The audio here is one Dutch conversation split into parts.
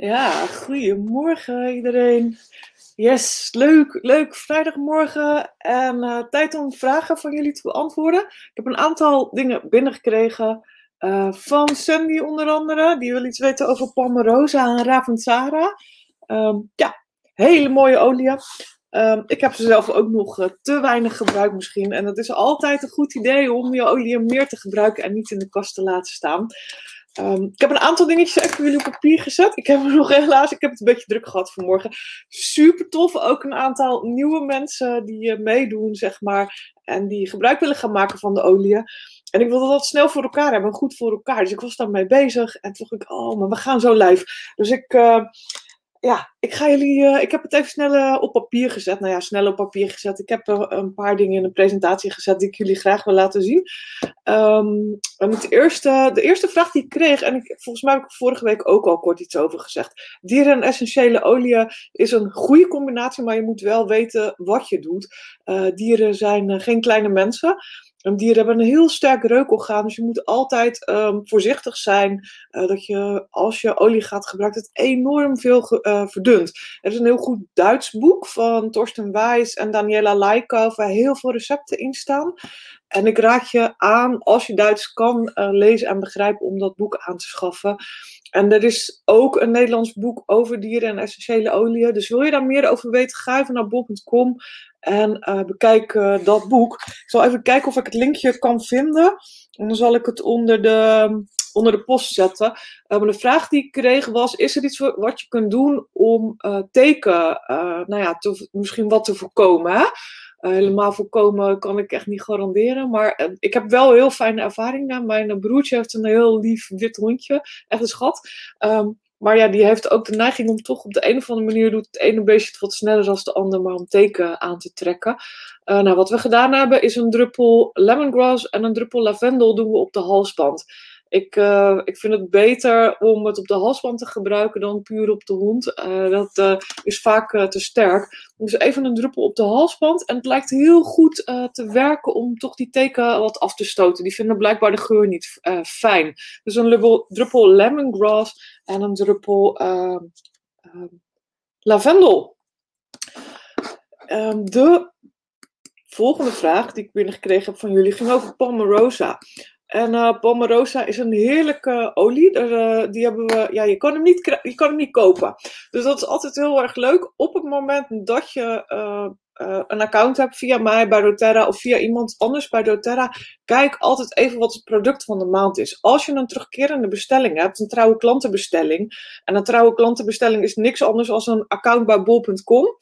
Ja, goedemorgen iedereen. Yes, leuk, leuk. Vrijdagmorgen en uh, tijd om vragen van jullie te beantwoorden. Ik heb een aantal dingen binnengekregen uh, van Sandy onder andere. Die wil iets weten over Palmarosa en Ravensara. Um, ja, hele mooie oliën. Um, ik heb ze zelf ook nog uh, te weinig gebruikt misschien. En het is altijd een goed idee om je olie meer te gebruiken en niet in de kast te laten staan. Um, ik heb een aantal dingetjes even voor jullie op papier gezet. Ik heb er nog helaas, ik heb het een beetje druk gehad vanmorgen. Super tof, ook een aantal nieuwe mensen die uh, meedoen, zeg maar. En die gebruik willen gaan maken van de olie. En ik wilde dat snel voor elkaar hebben, goed voor elkaar. Dus ik was daarmee bezig. En toen dacht ik, oh, maar we gaan zo live. Dus ik, uh, ja, ik ga jullie. Uh, ik heb het even snel uh, op papier gezet. Nou ja, snel op papier gezet. Ik heb er een paar dingen in een presentatie gezet die ik jullie graag wil laten zien. Um, het eerste, de eerste vraag die ik kreeg, en ik, volgens mij heb ik vorige week ook al kort iets over gezegd. Dieren en essentiële olie is een goede combinatie, maar je moet wel weten wat je doet. Dieren zijn geen kleine mensen. En dieren hebben een heel sterk reukorgaan, dus je moet altijd um, voorzichtig zijn uh, dat je als je olie gaat gebruiken, het enorm veel uh, verdunt. Er is een heel goed Duits boek van Torsten Wijs en Daniela Laikov waar heel veel recepten in staan. En ik raad je aan, als je Duits kan uh, lezen en begrijpen, om dat boek aan te schaffen. En er is ook een Nederlands boek over dieren en essentiële oliën. Dus wil je daar meer over weten, ga even naar bol.com en uh, bekijk uh, dat boek. Ik zal even kijken of ik het linkje kan vinden. En dan zal ik het onder de, onder de post zetten. Maar de vraag die ik kreeg was: is er iets wat je kunt doen om teken, nou ja, misschien wat te voorkomen? Uh, helemaal voorkomen kan ik echt niet garanderen. Maar uh, ik heb wel heel fijne ervaringen. Mijn broertje heeft een heel lief wit hondje. Echt een schat. Um, maar ja, die heeft ook de neiging om toch op de een of andere manier doet het ene beestje het wat sneller dan de ander, maar om teken aan te trekken. Uh, nou, wat we gedaan hebben is een druppel lemongrass en een druppel lavendel doen we op de halsband. Ik, uh, ik vind het beter om het op de halsband te gebruiken dan puur op de hond. Uh, dat uh, is vaak te sterk. Dus even een druppel op de halsband. En het lijkt heel goed te werken om toch die teken wat af te stoten. Die vinden blijkbaar de geur niet fijn. Dus een druppel, druppel lemongrass en een druppel ehm, ehm, lavendel. Um, de volgende vraag die ik binnengekregen heb van jullie ging over Palmarosa. En uh, is een heerlijke olie. Uh, die hebben we, ja, je, kan hem niet, je kan hem niet kopen. Dus dat is altijd heel erg leuk. Op het moment dat je uh, een account hebt via mij bij doTERRA of via iemand anders bij doTERRA, kijk altijd even wat het product van de maand is. Als je een terugkerende bestelling hebt, een trouwe klantenbestelling, en een trouwe klantenbestelling is niks anders dan een account bij bol.com.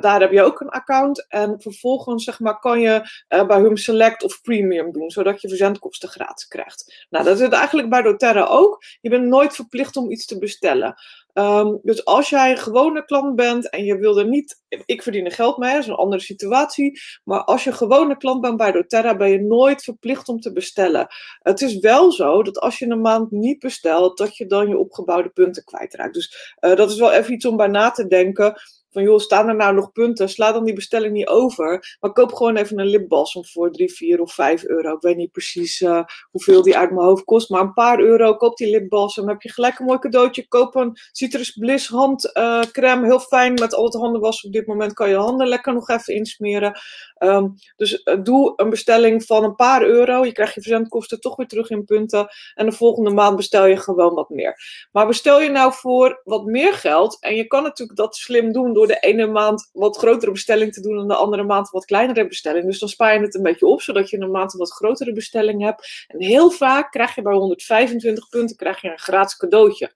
Daar heb je ook een account. En vervolgens zeg maar, kan je uh, bij Hum Select of Premium doen, zodat je verzendkosten gratis krijgt. Nou, dat is eigenlijk bij doTERRA ook. Je bent nooit verplicht om iets te bestellen. Um, dus als jij een gewone klant bent en je wil er niet, ik verdien er geld mee, dat is een andere situatie. Maar als je gewone klant bent bij doTERRA, ben je nooit verplicht om te bestellen. Het is wel zo dat als je een maand niet bestelt, dat je dan je opgebouwde punten kwijtraakt. Dus uh, dat is wel even iets om bij na te denken van joh, staan er nou nog punten? Sla dan die bestelling niet over. Maar koop gewoon even een lipbalsem voor 3, 4 of 5 euro. Ik weet niet precies uh, hoeveel die uit mijn hoofd kost. Maar een paar euro, koop die lipbalsem. heb je gelijk een mooi cadeautje. Koop een Citrus Bliss handcrème. Uh, heel fijn met al het handenwas. Op dit moment kan je handen lekker nog even insmeren. Um, dus uh, doe een bestelling van een paar euro. Je krijgt je verzendkosten toch weer terug in punten. En de volgende maand bestel je gewoon wat meer. Maar bestel je nou voor wat meer geld. En je kan natuurlijk dat slim doen door de ene maand wat grotere bestelling te doen en de andere maand wat kleinere bestelling. Dus dan spaar je het een beetje op, zodat je een maand een wat grotere bestelling hebt. En heel vaak krijg je bij 125 punten krijg je een gratis cadeautje.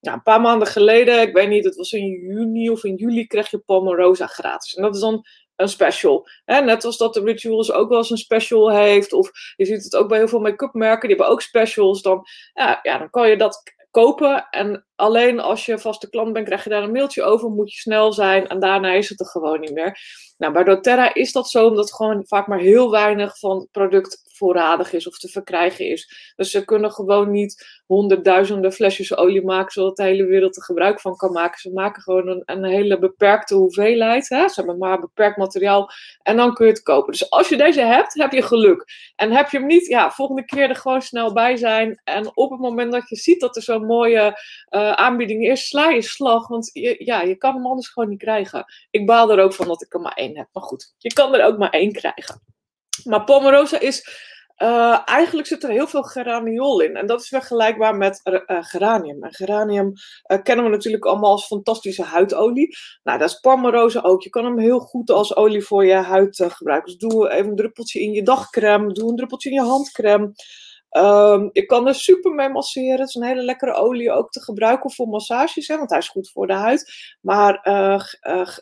Ja, een paar maanden geleden, ik weet niet, het was in juni of in juli, kreeg je Palmarosa gratis. En dat is dan een special. Hè? Net als dat de Rituals ook wel eens een special heeft. Of je ziet het ook bij heel veel make-up merken, die hebben ook specials. Dan, ja, ja, dan kan je dat kopen. En alleen als je vaste klant bent, krijg je daar een mailtje over. Moet je snel zijn. En daarna is het er gewoon niet meer. Nou, bij doTERRA is dat zo, omdat gewoon vaak maar heel weinig van product voorradig is of te verkrijgen is. Dus ze kunnen gewoon niet honderdduizenden flesjes olie maken, zodat de hele wereld er gebruik van kan maken. Ze maken gewoon een, een hele beperkte hoeveelheid. Hè? Ze hebben maar beperkt materiaal en dan kun je het kopen. Dus als je deze hebt, heb je geluk. En heb je hem niet, ja, volgende keer er gewoon snel bij zijn. En op het moment dat je ziet dat er zo'n mooie uh, aanbieding is, sla je slag. Want ja, je kan hem anders gewoon niet krijgen. Ik baal er ook van dat ik er maar één heb. Maar goed, je kan er ook maar één krijgen. Maar Pomerosa is. Uh, eigenlijk zit er heel veel geraniol in. En dat is vergelijkbaar met uh, geranium. En geranium kennen we natuurlijk allemaal als fantastische huidolie. Nou, dat is Pomerosa ook. Je kan hem heel goed als olie voor je huid gebruiken. Dus doe even een druppeltje in je dagcrème. Doe een druppeltje in je handcrème. Um, je kan er super mee masseren. Het is een hele lekkere olie ook te gebruiken voor massages, hè, want hij is goed voor de huid. Maar uh,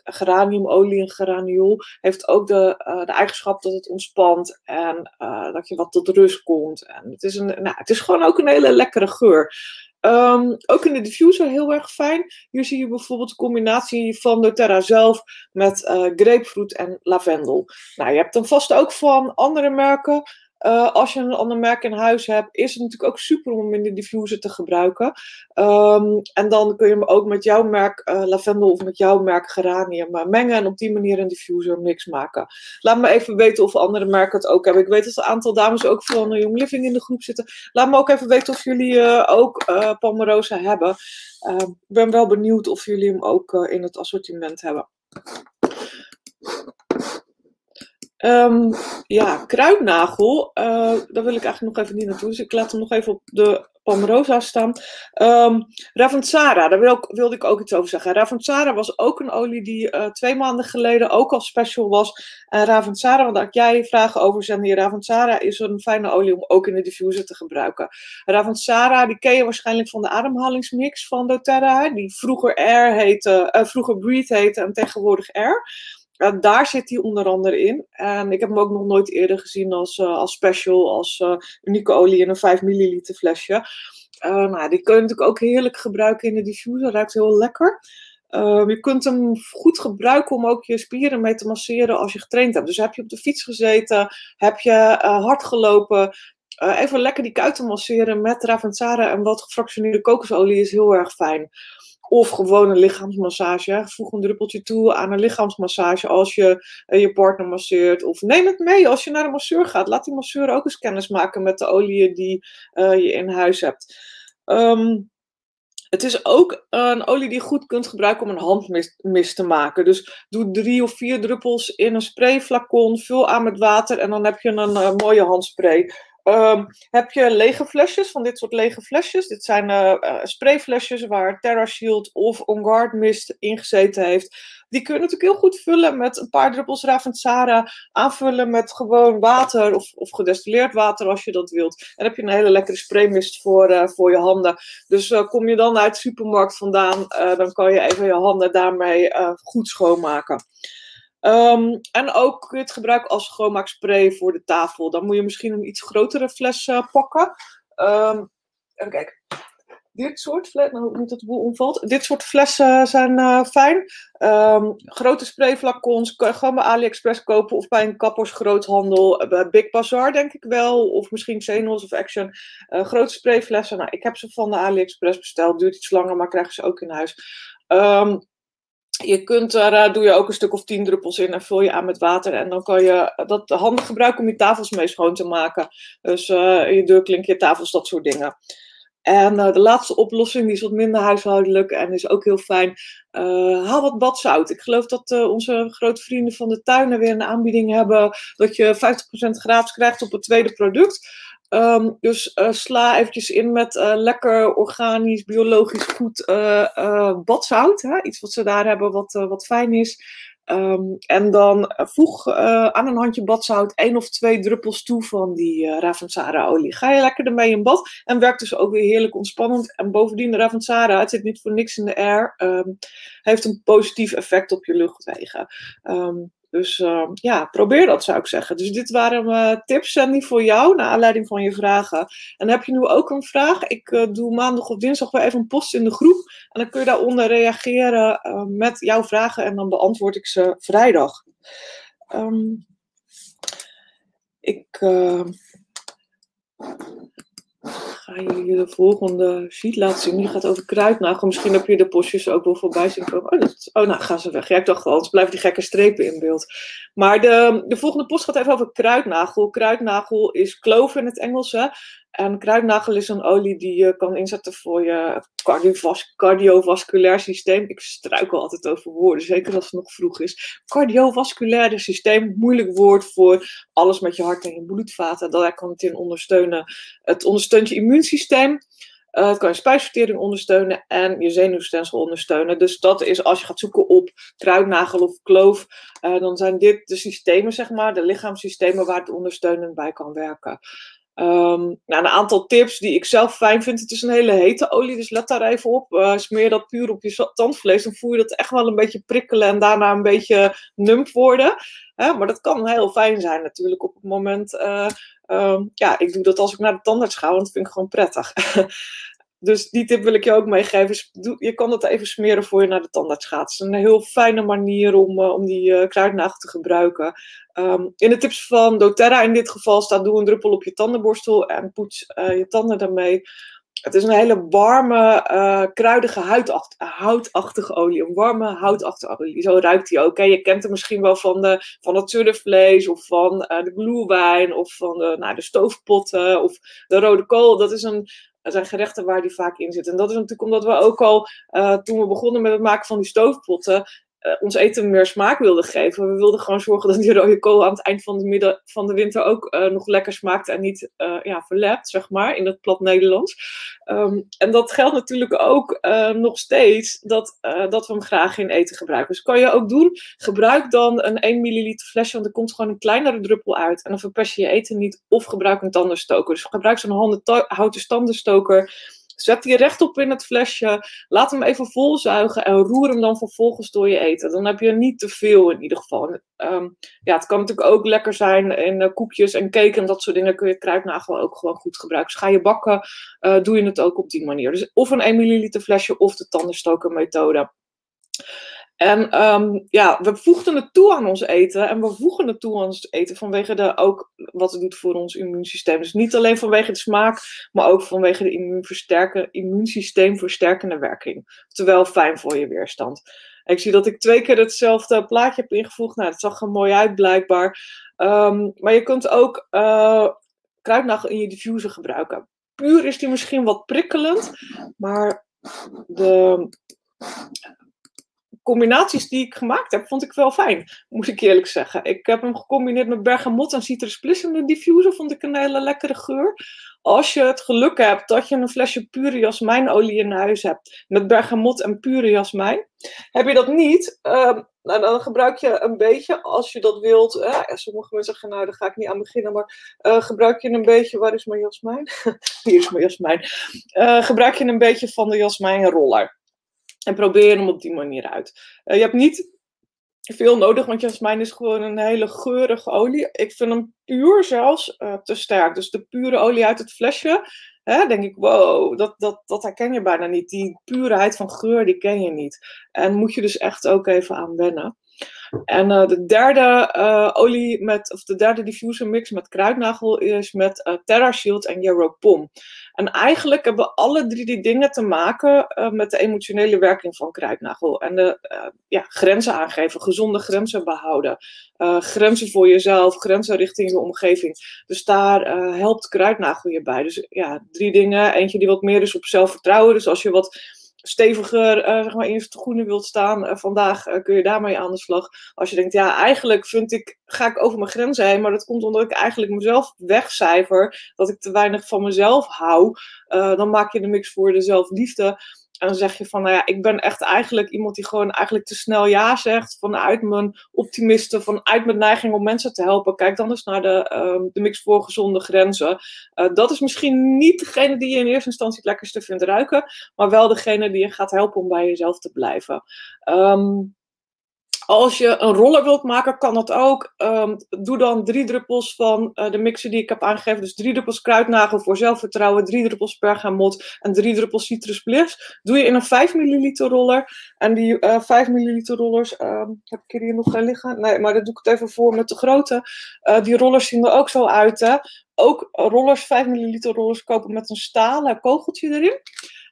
geraniumolie en geraniol heeft ook de, uh, de eigenschap dat het ontspant en dat je wat tot rust komt. En het, is een, nou, het is gewoon ook een hele lekkere geur. Um, ook in de diffuser heel erg fijn. Hier zie je bijvoorbeeld de combinatie van doTERRA zelf met grapefruit en lavendel. Nou, je hebt hem vast ook van andere merken. Uh, als je een ander merk in huis hebt, is het natuurlijk ook super om in de diffuser te gebruiken. Um, en dan kun je hem ook met jouw merk uh, lavendel of met jouw merk geranium uh, mengen en op die manier een diffuser mix maken. Laat me even weten of andere merken het ook hebben. Ik weet dat een aantal dames ook van Young Living in de groep zitten. Laat me ook even weten of jullie ook Palmarosa hebben. Ehm, ik ben wel benieuwd of jullie hem ook in het assortiment hebben. Um, ja, kruidnagel, uh, daar wil ik eigenlijk nog even niet naartoe. Dus ik laat hem nog even op de Palmarosa staan. Um, daar wil, wilde ik ook iets over zeggen. Ravantsara was ook een olie die uh, twee maanden geleden ook al special was. En Ravantsara, want daar had jij vragen over zenden. Ravantsara is een fijne olie om ook in de diffuser te gebruiken. Ravantsara, die ken je waarschijnlijk van de ademhalingsmix van doTERRA. Die vroeger Air heette, uh, vroeger Breathe heette en tegenwoordig Air. Uh, daar zit hij onder andere in. En ik heb hem ook nog nooit eerder gezien als, uh, als special, als uh, unieke olie in een 5 milliliter flesje. nou, die kun je natuurlijk ook heerlijk gebruiken in de diffuser. Ruikt heel lekker. je kunt hem goed gebruiken om ook je spieren mee te masseren als je getraind hebt. Dus heb je op de fiets gezeten, heb je hard gelopen, even lekker die kuiten masseren met Ravensara en wat gefractioneerde kokosolie is heel erg fijn. Of gewoon een lichaamsmassage. Voeg een druppeltje toe aan een lichaamsmassage als je uh, je partner masseert. Of neem het mee als je naar de masseur gaat. Laat die masseur ook eens kennis maken met de oliën die uh, je in huis hebt. Um, het is ook een olie die je goed kunt gebruiken om een handmist te maken. Dus doe drie of vier druppels in een sprayflacon, vul aan met water en dan heb je een uh, mooie handspray. Um, heb je lege flesjes, van dit soort lege flesjes. Dit zijn uh, uh, sprayflesjes waar Terra Shield of On Guard Mist ingezeten heeft. Die kun je natuurlijk heel goed vullen met een paar druppels Ravensara. Aanvullen met gewoon water of, of gedestilleerd water als je dat wilt. En heb je een hele lekkere spraymist voor, uh, voor je handen. Dus kom je dan uit de supermarkt vandaan, dan kan je even je handen daarmee goed schoonmaken. Um, en ook het gebruiken als schoonmaakspray voor de tafel. Dan moet je misschien een iets grotere fles uh, pakken. Um, even kijken. Dit soort flessen, nou niet dat de boel omvalt. Dit soort flessen zijn uh, fijn. Um, grote sprayflacons kan je gewoon bij AliExpress kopen of bij een kappersgroothandel. Bij Big Bazaar denk ik wel. Of misschien Xenos of Action. Grote sprayflessen. Nou, ik heb ze van de AliExpress besteld. Duurt iets langer, maar krijgen ze ook in huis. Um, je kunt er, uh, doe je ook een stuk of tien druppels in en vul je aan met water. En dan kan je dat handig gebruiken om je tafels mee schoon te maken. Dus uh, je deurklink, je tafels, dat soort dingen. En de laatste oplossing, die is wat minder huishoudelijk en is ook heel fijn. haal wat badzout. Ik geloof dat onze grote vrienden van de tuinen weer een aanbieding hebben dat je 50% gratis krijgt op het tweede product. Um, dus uh, sla eventjes in met uh, lekker organisch, biologisch goed uh, badzout. Hè? Iets wat ze daar hebben wat, wat fijn is. Um, en dan voeg aan een handje badzout één of twee druppels toe van die Ravensara olie. Ga je lekker ermee in bad en werkt dus ook weer heerlijk ontspannend. En bovendien de Ravensara, het zit niet voor niks in de air, um, heeft een positief effect op je luchtwegen. Dus uh, ja, probeer dat zou ik zeggen. Dus dit waren mijn tips, Sandy, voor jou, naar aanleiding van je vragen. En heb je nu ook een vraag? Ik uh, doe maandag of dinsdag weer even een post in de groep. En dan kun je daaronder reageren uh, met jouw vragen en dan beantwoord ik ze vrijdag. Um, ik ga jullie de volgende sheet laten zien. Die gaat over kruidnagel. Misschien heb je de postjes ook wel voorbij zien komen. Oh, oh nou gaan ze weg. Ja, ik dacht al, anders blijven die gekke strepen in beeld. Maar de, de volgende post gaat even over kruidnagel. Kruidnagel is clove in het Engels. Hè? En kruidnagel is een olie die je kan inzetten voor je cardiovas cardiovasculair systeem. Ik struikel altijd over woorden, zeker als het nog vroeg is. Cardiovasculaire systeem, moeilijk woord voor alles met je hart en je bloedvaten. Daar kan het in ondersteunen. Het ondersteunt je immuunsysteem. Uh, het kan je spijsvertering ondersteunen en je zenuwstelsel ondersteunen. Dus dat is als je gaat zoeken op kruidnagel of kloof, uh, dan zijn dit de systemen, zeg maar, de lichaamssystemen waar het ondersteunend bij kan werken. Um, nou, een aantal tips die ik zelf fijn vind. Het is een hele hete olie, dus let daar even op. Uh, smeer dat puur op je tandvlees, dan voel je dat echt wel een beetje prikkelen en daarna een beetje nump worden. maar dat kan heel fijn zijn natuurlijk op het moment. Uh, um, ja, ik doe dat als ik naar de tandarts ga, want dat vind ik gewoon prettig. Dus die tip wil ik je ook meegeven. Je kan dat even smeren voor je naar de tandarts gaat. Het is een heel fijne manier om, uh, om die uh, kruidnagel te gebruiken. Um, in de tips van doTERRA in dit geval staat doe een druppel op je tandenborstel en poets uh, je tanden daarmee. Het is een hele warme, kruidige, huidacht, houtachtige olie. Een warme, houtachtige olie. Zo ruikt die ook. Je kent hem misschien wel van, van het surfvlees of van de bloewijn of van de, nou, de stoofpotten of de rode kool. Dat is een zijn gerechten waar die vaak in zit. En dat is natuurlijk omdat we ook al, uh, toen we begonnen met het maken van die stoofpotten, uh, ons eten meer smaak wilden geven. We wilden gewoon zorgen dat die rode kool aan het eind van de, midden, van de winter ook uh, nog lekker smaakt en niet uh, ja, verlept, zeg maar, in het plat Nederlands. Um, en dat geldt natuurlijk ook nog steeds, dat, dat we hem graag in eten gebruiken. Dus kan je ook doen, gebruik dan een 1 milliliter flesje, want er komt gewoon een kleinere druppel uit. En dan verpest je je eten niet, of gebruik een tandenstoker. Dus gebruik zo'n houten tandenstoker Zet die rechtop in het flesje. Laat hem even volzuigen en roer hem dan vervolgens door je eten. Dan heb je niet te veel in ieder geval. Um, ja, het kan natuurlijk ook lekker zijn in uh, koekjes en cake en dat soort dingen. Kun je kruidnagel ook gewoon goed gebruiken. Dus ga je bakken, uh, doe je het ook op die manier. Dus of een 1 milliliter flesje of de tandenstoker methode. En um, ja, we voegden het toe aan ons eten. En we voegen het toe aan ons eten vanwege de, ook wat het doet voor ons immuunsysteem. Dus niet alleen vanwege de smaak, maar ook vanwege de immuunsysteemversterkende werking. Terwijl fijn voor je weerstand. ik zie dat ik twee keer hetzelfde plaatje heb ingevoegd. Nou, dat zag er mooi uit blijkbaar. Um, maar je kunt ook uh, kruidnagel in je diffuser gebruiken. Puur is die misschien wat prikkelend, maar de combinaties die ik gemaakt heb, vond ik wel fijn, moet ik eerlijk zeggen. Ik heb hem gecombineerd met bergamot en citrus in de diffuser, vond ik een hele lekkere geur. Als je het geluk hebt dat je een flesje pure jasmijnolie in huis hebt, met bergamot en pure jasmijn. Heb je dat niet, uh, nou, dan gebruik je een beetje, als je dat wilt. Uh, sommige mensen zeggen, nou, daar ga ik niet aan beginnen. Maar uh, gebruik je een beetje, waar is mijn jasmijn? Hier is mijn jasmijn. Uh, gebruik je een beetje van de jasmijnroller. En probeer hem op die manier uit. Uh, je hebt niet veel nodig, want jasmijn is gewoon een hele geurige olie. Ik vind hem puur zelfs uh, te sterk. Dus de pure olie uit het flesje, hè, denk ik, wow, dat, dat, dat herken je bijna niet. Die puurheid van geur, die ken je niet. En moet je dus echt ook even aan wennen. En uh, de derde uh, olie met, of de derde diffuser mix met kruidnagel is met uh, Terra Shield en Yarrow Pom. En eigenlijk hebben alle drie die dingen te maken met de emotionele werking van kruidnagel. En de ja, grenzen aangeven, gezonde grenzen behouden. grenzen voor jezelf, grenzen richting je omgeving. Dus daar helpt kruidnagel je bij. Dus ja, drie dingen. Eentje die wat meer is op zelfvertrouwen. Dus als je wat steviger uh, zeg maar in je schoenen wilt staan, uh, vandaag uh, kun je daarmee aan de slag. Als je denkt, ja, eigenlijk vind ik, ga ik over mijn grenzen heen, maar dat komt omdat ik eigenlijk mezelf wegcijfer, dat ik te weinig van mezelf hou, dan maak je de mix voor de zelfliefde. En dan zeg je van, nou ja, ik ben echt eigenlijk iemand die gewoon eigenlijk te snel ja zegt. Vanuit mijn optimisten, vanuit mijn neiging om mensen te helpen. Kijk dan eens naar de, uh, de mix voor gezonde grenzen. Uh, dat is misschien niet degene die je in eerste instantie het lekkerste vindt ruiken. Maar wel degene die je gaat helpen om bij jezelf te blijven. Um, als je een roller wilt maken, kan dat ook. Um, doe dan drie druppels van uh, de mixer die ik heb aangegeven. Dus drie druppels kruidnagel voor zelfvertrouwen, drie druppels bergamot en drie druppels citrus bliss. Doe je in een 5 milliliter roller. En die uh, eh, 5 milliliter rollers, um, heb ik hier nog liggen? Nee, maar dat doe ik het even voor met de grote. Uh, die rollers zien er ook zo uit, hè. ook rollers, 5 milliliter rollers kopen met een stalen kogeltje erin.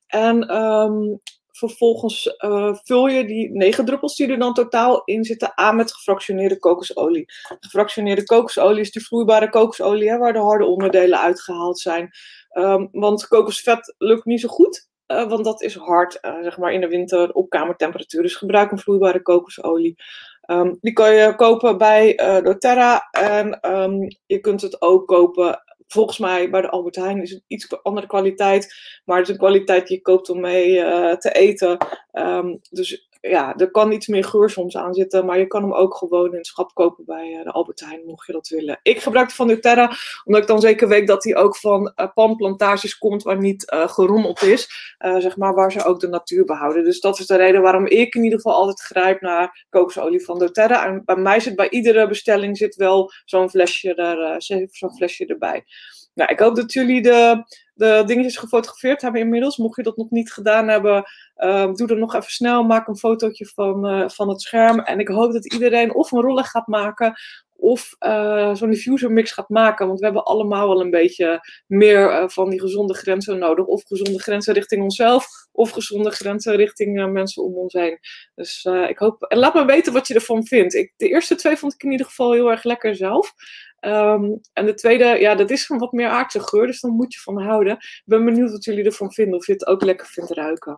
En ehm, vervolgens uh, vul je die negen druppels die er dan totaal in zitten aan met gefractioneerde kokosolie. Gefractioneerde kokosolie is die vloeibare kokosolie hè, waar de harde onderdelen uitgehaald zijn. Um, want kokosvet lukt niet zo goed. Uh, want dat is hard, uh, zeg maar in de winter op kamertemperatuur. Dus gebruik een vloeibare kokosolie. Um, die kan je kopen bij doTERRA. En um, je kunt het ook kopen volgens mij bij de Albert Heijn is het iets andere kwaliteit. Maar het is een kwaliteit die je koopt om mee uh, te eten. Um, dus ja, er kan iets meer geur soms aan zitten. Maar je kan hem ook gewoon in het schap kopen bij uh, de Albert Heijn, mocht je dat willen. Ik gebruik van doTERRA, omdat ik dan zeker weet dat hij ook van uh, palmplantages komt waar niet uh, gerommeld is. zeg maar, waar ze ook de natuur behouden. Dus dat is de reden waarom ik in ieder geval altijd grijp naar kokosolie van doTERRA. En bij mij zit bij iedere bestelling zit wel zo'n flesje, er, zo'n flesje erbij. Nou, ik hoop dat jullie de, de dingetjes gefotografeerd hebben inmiddels. Mocht je dat nog niet gedaan hebben, uh, doe er nog even snel. Maak een fotootje van, uh, van het scherm. En ik hoop dat iedereen of een roller gaat maken of uh, zo'n diffuser mix gaat maken. Want we hebben allemaal wel een beetje meer uh, van die gezonde grenzen nodig. Of gezonde grenzen richting onszelf, of gezonde grenzen richting uh, mensen om ons heen. Dus ik hoop. En laat me weten wat je ervan vindt. Ik, de eerste twee vond ik in ieder geval heel erg lekker zelf. Um, en de tweede, ja, dat is een wat meer aardse geur, dus dan moet je van houden. Ik ben benieuwd wat jullie ervan vinden, of je het ook lekker vindt ruiken.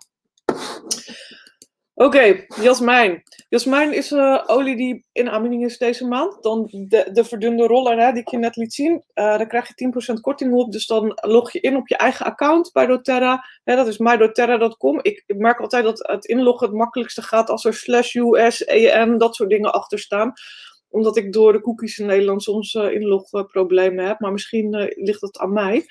Oké, jasmijn. Jasmijn is uh, olie die in aanbieding is deze maand. Dan de, de verdunde roller hè, die ik je net liet zien. Uh, daar krijg je 10% korting op. Dus dan log je in op je eigen account bij doTERRA. Hè, dat is mydoterra.com. Ik, ik merk altijd dat het inloggen het makkelijkste gaat als er slash US, EN, dat soort dingen achter staan omdat ik door de cookies in Nederland soms uh, inlogproblemen heb. Maar misschien uh, ligt dat aan mij.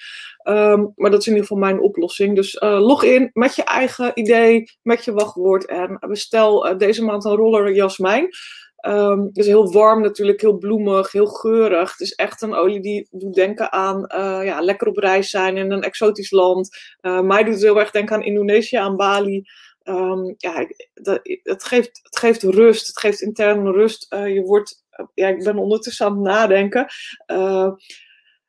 Um, maar dat is in ieder geval mijn oplossing. Dus uh, log in met je eigen idee, met je wachtwoord. En bestel deze maand een roller jasmijn. Um, het is heel warm natuurlijk, heel bloemig, heel geurig. Het is echt een olie die doet denken aan ja, lekker op reis zijn in een exotisch land. mij doet het heel erg denken aan Indonesië, aan Bali. Um, ja, dat, het, geeft, het geeft rust, het geeft interne rust. je wordt ja, ik ben ondertussen aan het nadenken. Uh,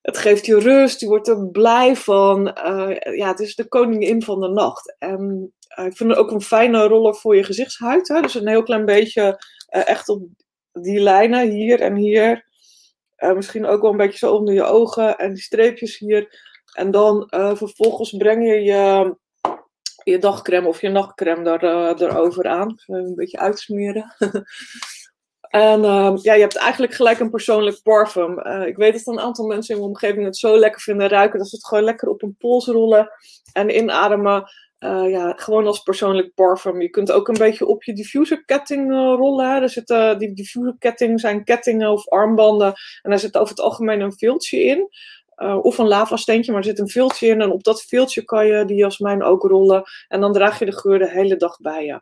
het geeft je rust, je wordt er blij van. Uh, ja, het is de koningin van de nacht. En uh, ik vind het ook een fijne roller voor je gezichtshuid. Hè? Dus een heel klein beetje echt op die lijnen hier en hier. misschien ook wel een beetje zo onder je ogen en die streepjes hier. En dan vervolgens breng je je, je dagcreme of je nachtcreme er, erover aan. Een beetje uitsmeren. En uh, ja, je hebt eigenlijk gelijk een persoonlijk parfum. Uh, ik weet dat een aantal mensen in mijn omgeving het zo lekker vinden ruiken. Dat ze het gewoon lekker op een pols rollen en inademen. Uh, ja, gewoon als persoonlijk parfum. Je kunt ook een beetje op je diffuserketting rollen. Er zitten, die diffuserketting zijn kettingen of armbanden. En daar zit over het algemeen een viltje in. of een lavasteentje, maar er zit een viltje in. En op dat viltje kan je die jasmijn ook rollen. En dan draag je de geur de hele dag bij je.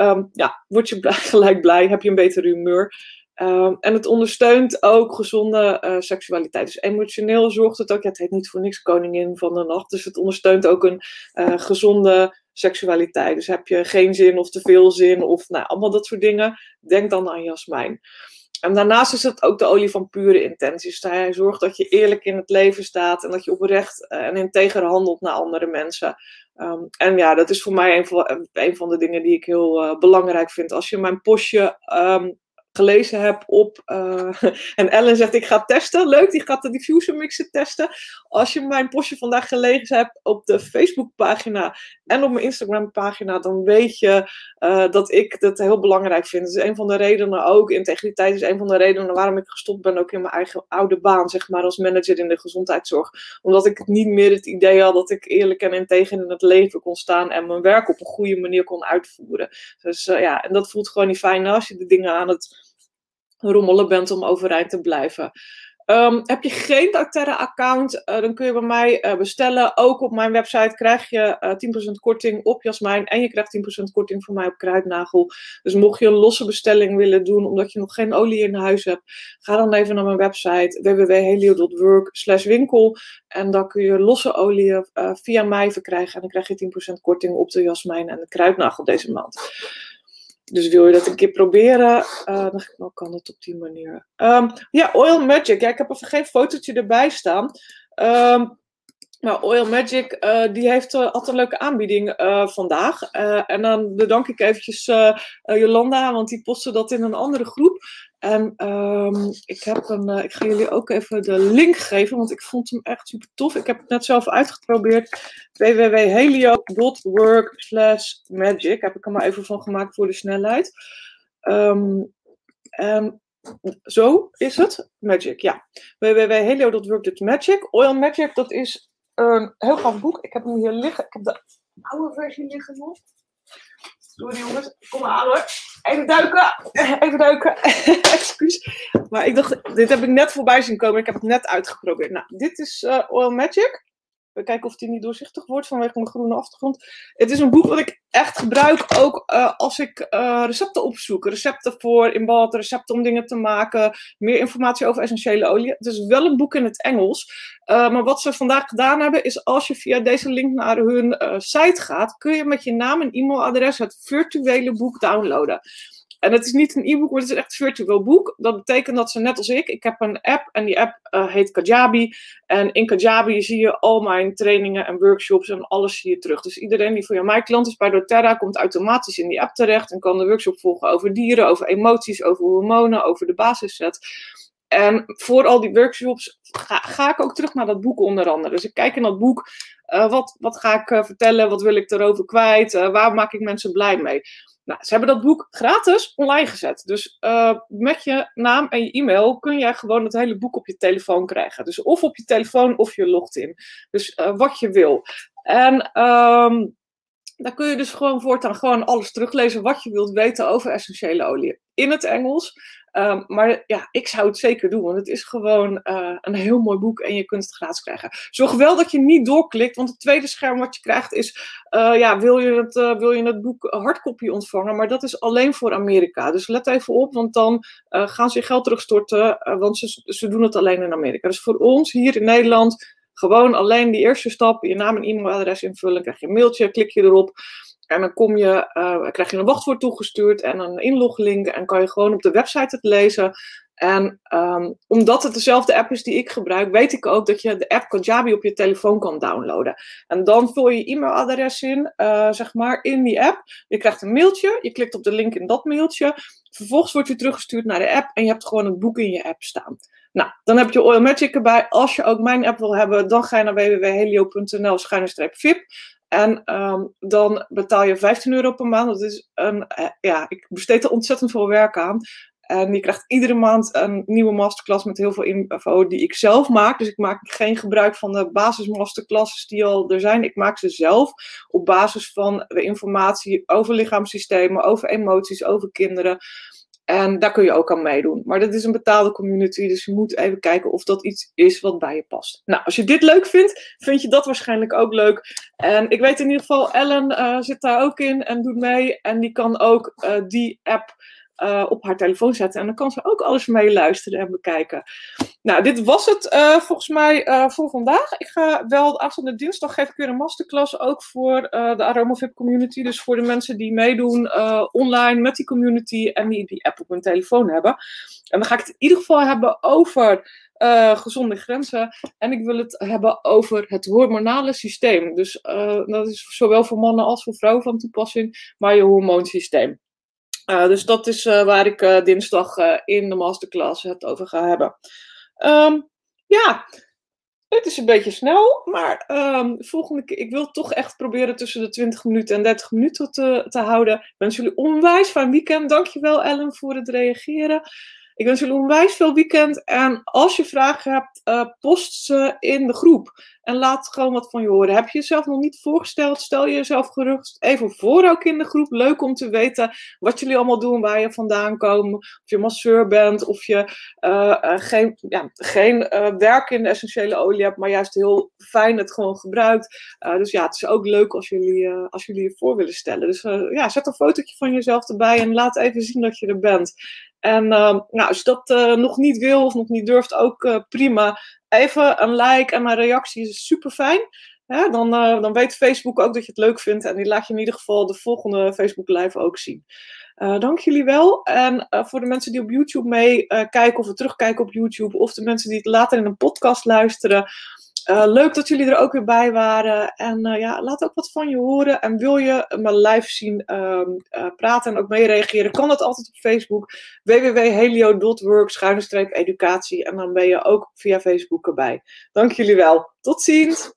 Um, ja, word je gelijk blij, heb je een beter humeur. Um, en het ondersteunt ook gezonde uh, seksualiteit. Dus emotioneel zorgt het ook, ja, het heet niet voor niks koningin van de nacht. Dus het ondersteunt ook een uh, gezonde seksualiteit. Dus heb je geen zin of te veel zin of nou, allemaal dat soort dingen, denk dan aan jasmijn. En daarnaast is het ook de olie van pure intenties. Dus zorgt dat je eerlijk in het leven staat en dat je oprecht uh, en integer handelt naar andere mensen. Um, en ja, dat is voor mij een van, de dingen die ik heel uh, belangrijk vind. Als je mijn postje um, gelezen heb op. Uh, en Ellen zegt: Ik ga testen. Leuk, die gaat de diffuser mixer testen. Als je mijn postje vandaag gelezen hebt op de Facebookpagina en op mijn Instagram-pagina, dan weet je uh, dat ik dat heel belangrijk vind. Dat is een van de redenen ook. Integriteit is een van de redenen waarom ik gestopt ben, ook in mijn eigen oude baan, zeg maar, als manager in de gezondheidszorg. Omdat ik niet meer het idee had dat ik eerlijk en integer in het leven kon staan en mijn werk op een goede manier kon uitvoeren. Dus uh, ja, en dat voelt gewoon niet fijn als je de dingen aan het rommelen bent om overeind te blijven. Um, heb je geen doTERRA-account, uh, dan kun je bij mij uh, bestellen. Ook op mijn website krijg je uh, 10% korting op jasmijn en je krijgt 10% korting van mij op kruidnagel. Dus mocht je een losse bestelling willen doen omdat je nog geen olie in huis hebt, ga dan even naar mijn website www.helio.work winkel en dan kun je losse olie via mij verkrijgen en dan krijg je 10% korting op de jasmijn en de kruidnagel deze maand. Dus wil je dat een keer proberen, uh, dan kan het op die manier. Um, ja, Oil Magic. Ja, ik heb even geen fotootje erbij staan. Ehm, nou, Oil Magic, uh, die heeft uh, altijd een leuke aanbieding vandaag. en dan bedank ik eventjes Jolanda, want die postte dat in een andere groep. En um, ik, heb een, ik ga jullie ook even de link geven, want ik vond hem echt super tof. Ik heb het net zelf uitgeprobeerd. www.helio.work magic. Heb ik er maar even van gemaakt voor de snelheid. Um, en zo is het. Magic, ja. www.helio.work.magic. Oil Magic, dat is een heel gaaf boek. Ik heb hem hier liggen. Ik heb de oude versie liggen nog. Sorry jongens, kom maar hoor. Even duiken. Even duiken. Excuus. Maar ik dacht, dit heb ik net voorbij zien komen. Ik heb het net uitgeprobeerd. Nou, dit is uh, Oil Magic. We kijken of die niet doorzichtig wordt vanwege mijn groene achtergrond. Het is een boek wat ik echt gebruik ook uh, als ik uh, recepten opzoek. Recepten voor in bad, recepten om dingen te maken. Meer informatie over essentiële olie. Het is wel een boek in het Engels. Uh, maar wat ze vandaag gedaan hebben is als je via deze link naar hun site gaat, kun je met je naam en e-mailadres het virtuele boek downloaden. En het is niet een e-book, maar het is echt een virtueel boek. Dat betekent dat ze net als ik, ik heb een app en die app uh, heet Kajabi. En in Kajabi zie je al mijn trainingen en workshops en alles zie je terug. Dus iedereen die voor jou mijn klant is bij doTERRA komt automatisch in die app terecht en kan de workshop volgen over dieren, over emoties, over hormonen, over de basisset. En voor al die workshops ga, ga, ik ook terug naar dat boek onder andere. Dus ik kijk in dat boek, uh, wat, wat ga ik uh, vertellen, wat wil ik erover kwijt, waar maak ik mensen blij mee. Nou, ze hebben dat boek gratis online gezet. Dus uh, met je naam en je e-mail kun je gewoon het hele boek op je telefoon krijgen. Dus of op je telefoon of je logt in. Dus uh, wat je wil. En um, daar kun je dus gewoon voortaan gewoon alles teruglezen wat je wilt weten over essentiële olie. In het Engels. Um, maar ja, ik zou het zeker doen, want het is gewoon uh, een heel mooi boek en je kunt het gratis krijgen. Zorg wel dat je niet doorklikt, want het tweede scherm wat je krijgt is, uh, ja, wil je, het, uh, wil je het boek hardcopy ontvangen, maar dat is alleen voor Amerika. Dus let even op, want dan gaan ze je geld terugstorten, want ze, ze doen het alleen in Amerika. Dus voor ons hier in Nederland, gewoon alleen die eerste stap, je naam en e-mailadres invullen, krijg je een mailtje, klik je erop. En dan kom je, uh, krijg je een wachtwoord toegestuurd en een inloglink. En kan je gewoon op de website het lezen. En um, omdat het dezelfde app is die ik gebruik, weet ik ook dat je de app Kajabi op je telefoon kan downloaden. En dan vul je e-mailadres in, uh, zeg maar, in die app. Je krijgt een mailtje, je klikt op de link in dat mailtje. Vervolgens wordt je teruggestuurd naar de app en je hebt gewoon een boek in je app staan. Nou, dan heb je Oil Magic erbij. Als je ook mijn app wil hebben, dan ga je naar www.helio.nl-vip. En um, dan betaal je 15 euro per maand. Dat is een, uh, ja, ik besteed er ontzettend veel werk aan. En je krijgt iedere maand een nieuwe masterclass met heel veel info die ik zelf maak. Dus ik maak geen gebruik van de basismasterclasses die al er zijn. Ik maak ze zelf op basis van de informatie over lichaamssystemen, over emoties, over kinderen. En daar kun je ook aan meedoen. Maar dat is een betaalde community, dus je moet even kijken of dat iets is wat bij je past. Nou, als je dit leuk vindt, vind je dat waarschijnlijk ook leuk. En ik weet in ieder geval, Ellen uh, zit daar ook in en doet mee. En die kan ook uh, die app uh, op haar telefoon zetten. En dan kan ze ook alles meeluisteren en bekijken. Nou, dit was het uh, volgens mij uh, voor vandaag. Ik ga wel aanstaande dinsdag geef ik weer een masterclass ook voor de AromaVip community. Dus voor de mensen die meedoen online met die community en die die app op hun telefoon hebben. En dan ga ik het in ieder geval hebben over gezonde grenzen. En ik wil het hebben over het hormonale systeem. Dus dat is zowel voor mannen als voor vrouwen van toepassing, maar je hormoonsysteem. Uh, dus dat is uh, waar ik uh, dinsdag in de masterclass het over ga hebben. Um, ja, het is een beetje snel, maar um, volgende keer, ik wil toch echt proberen tussen de 20 minuten en 30 minuten te, te houden. Ik wens jullie onwijs fijn weekend. Dankjewel Ellen voor het reageren. Ik wens jullie onwijs veel weekend. En als je vragen hebt, uh, post ze in de groep. En laat gewoon wat van je horen. Heb je jezelf nog niet voorgesteld? Stel je jezelf gerust even voor ook in de groep. Leuk om te weten wat jullie allemaal doen, waar je vandaan komt. Of je masseur bent, of je uh, uh, geen, ja, geen werk in de essentiële olie hebt, maar juist heel fijn het gewoon gebruikt. dus ja, het is ook leuk als jullie, als jullie je voor willen stellen. Dus ja, zet een fotootje van jezelf erbij en laat even zien dat je er bent. En uh, nou, als je dat uh, nog niet wil of nog niet durft, ook uh, prima. Even een like en een reactie is super fijn. dan, dan weet Facebook ook dat je het leuk vindt. En die laat je in ieder geval de volgende Facebook Live ook zien. dank jullie wel. En voor de mensen die op YouTube meekijken of terugkijken op YouTube. Of de mensen die het later in een podcast luisteren. Eh, leuk dat jullie er ook weer bij waren. En uh, ja, laat ook wat van je horen. En wil je me live zien um, uh, praten en ook meereageren, kan dat altijd op Facebook. www.helio.work, schuine educatie. En dan ben je ook via Facebook erbij. Dank jullie wel. Tot ziens!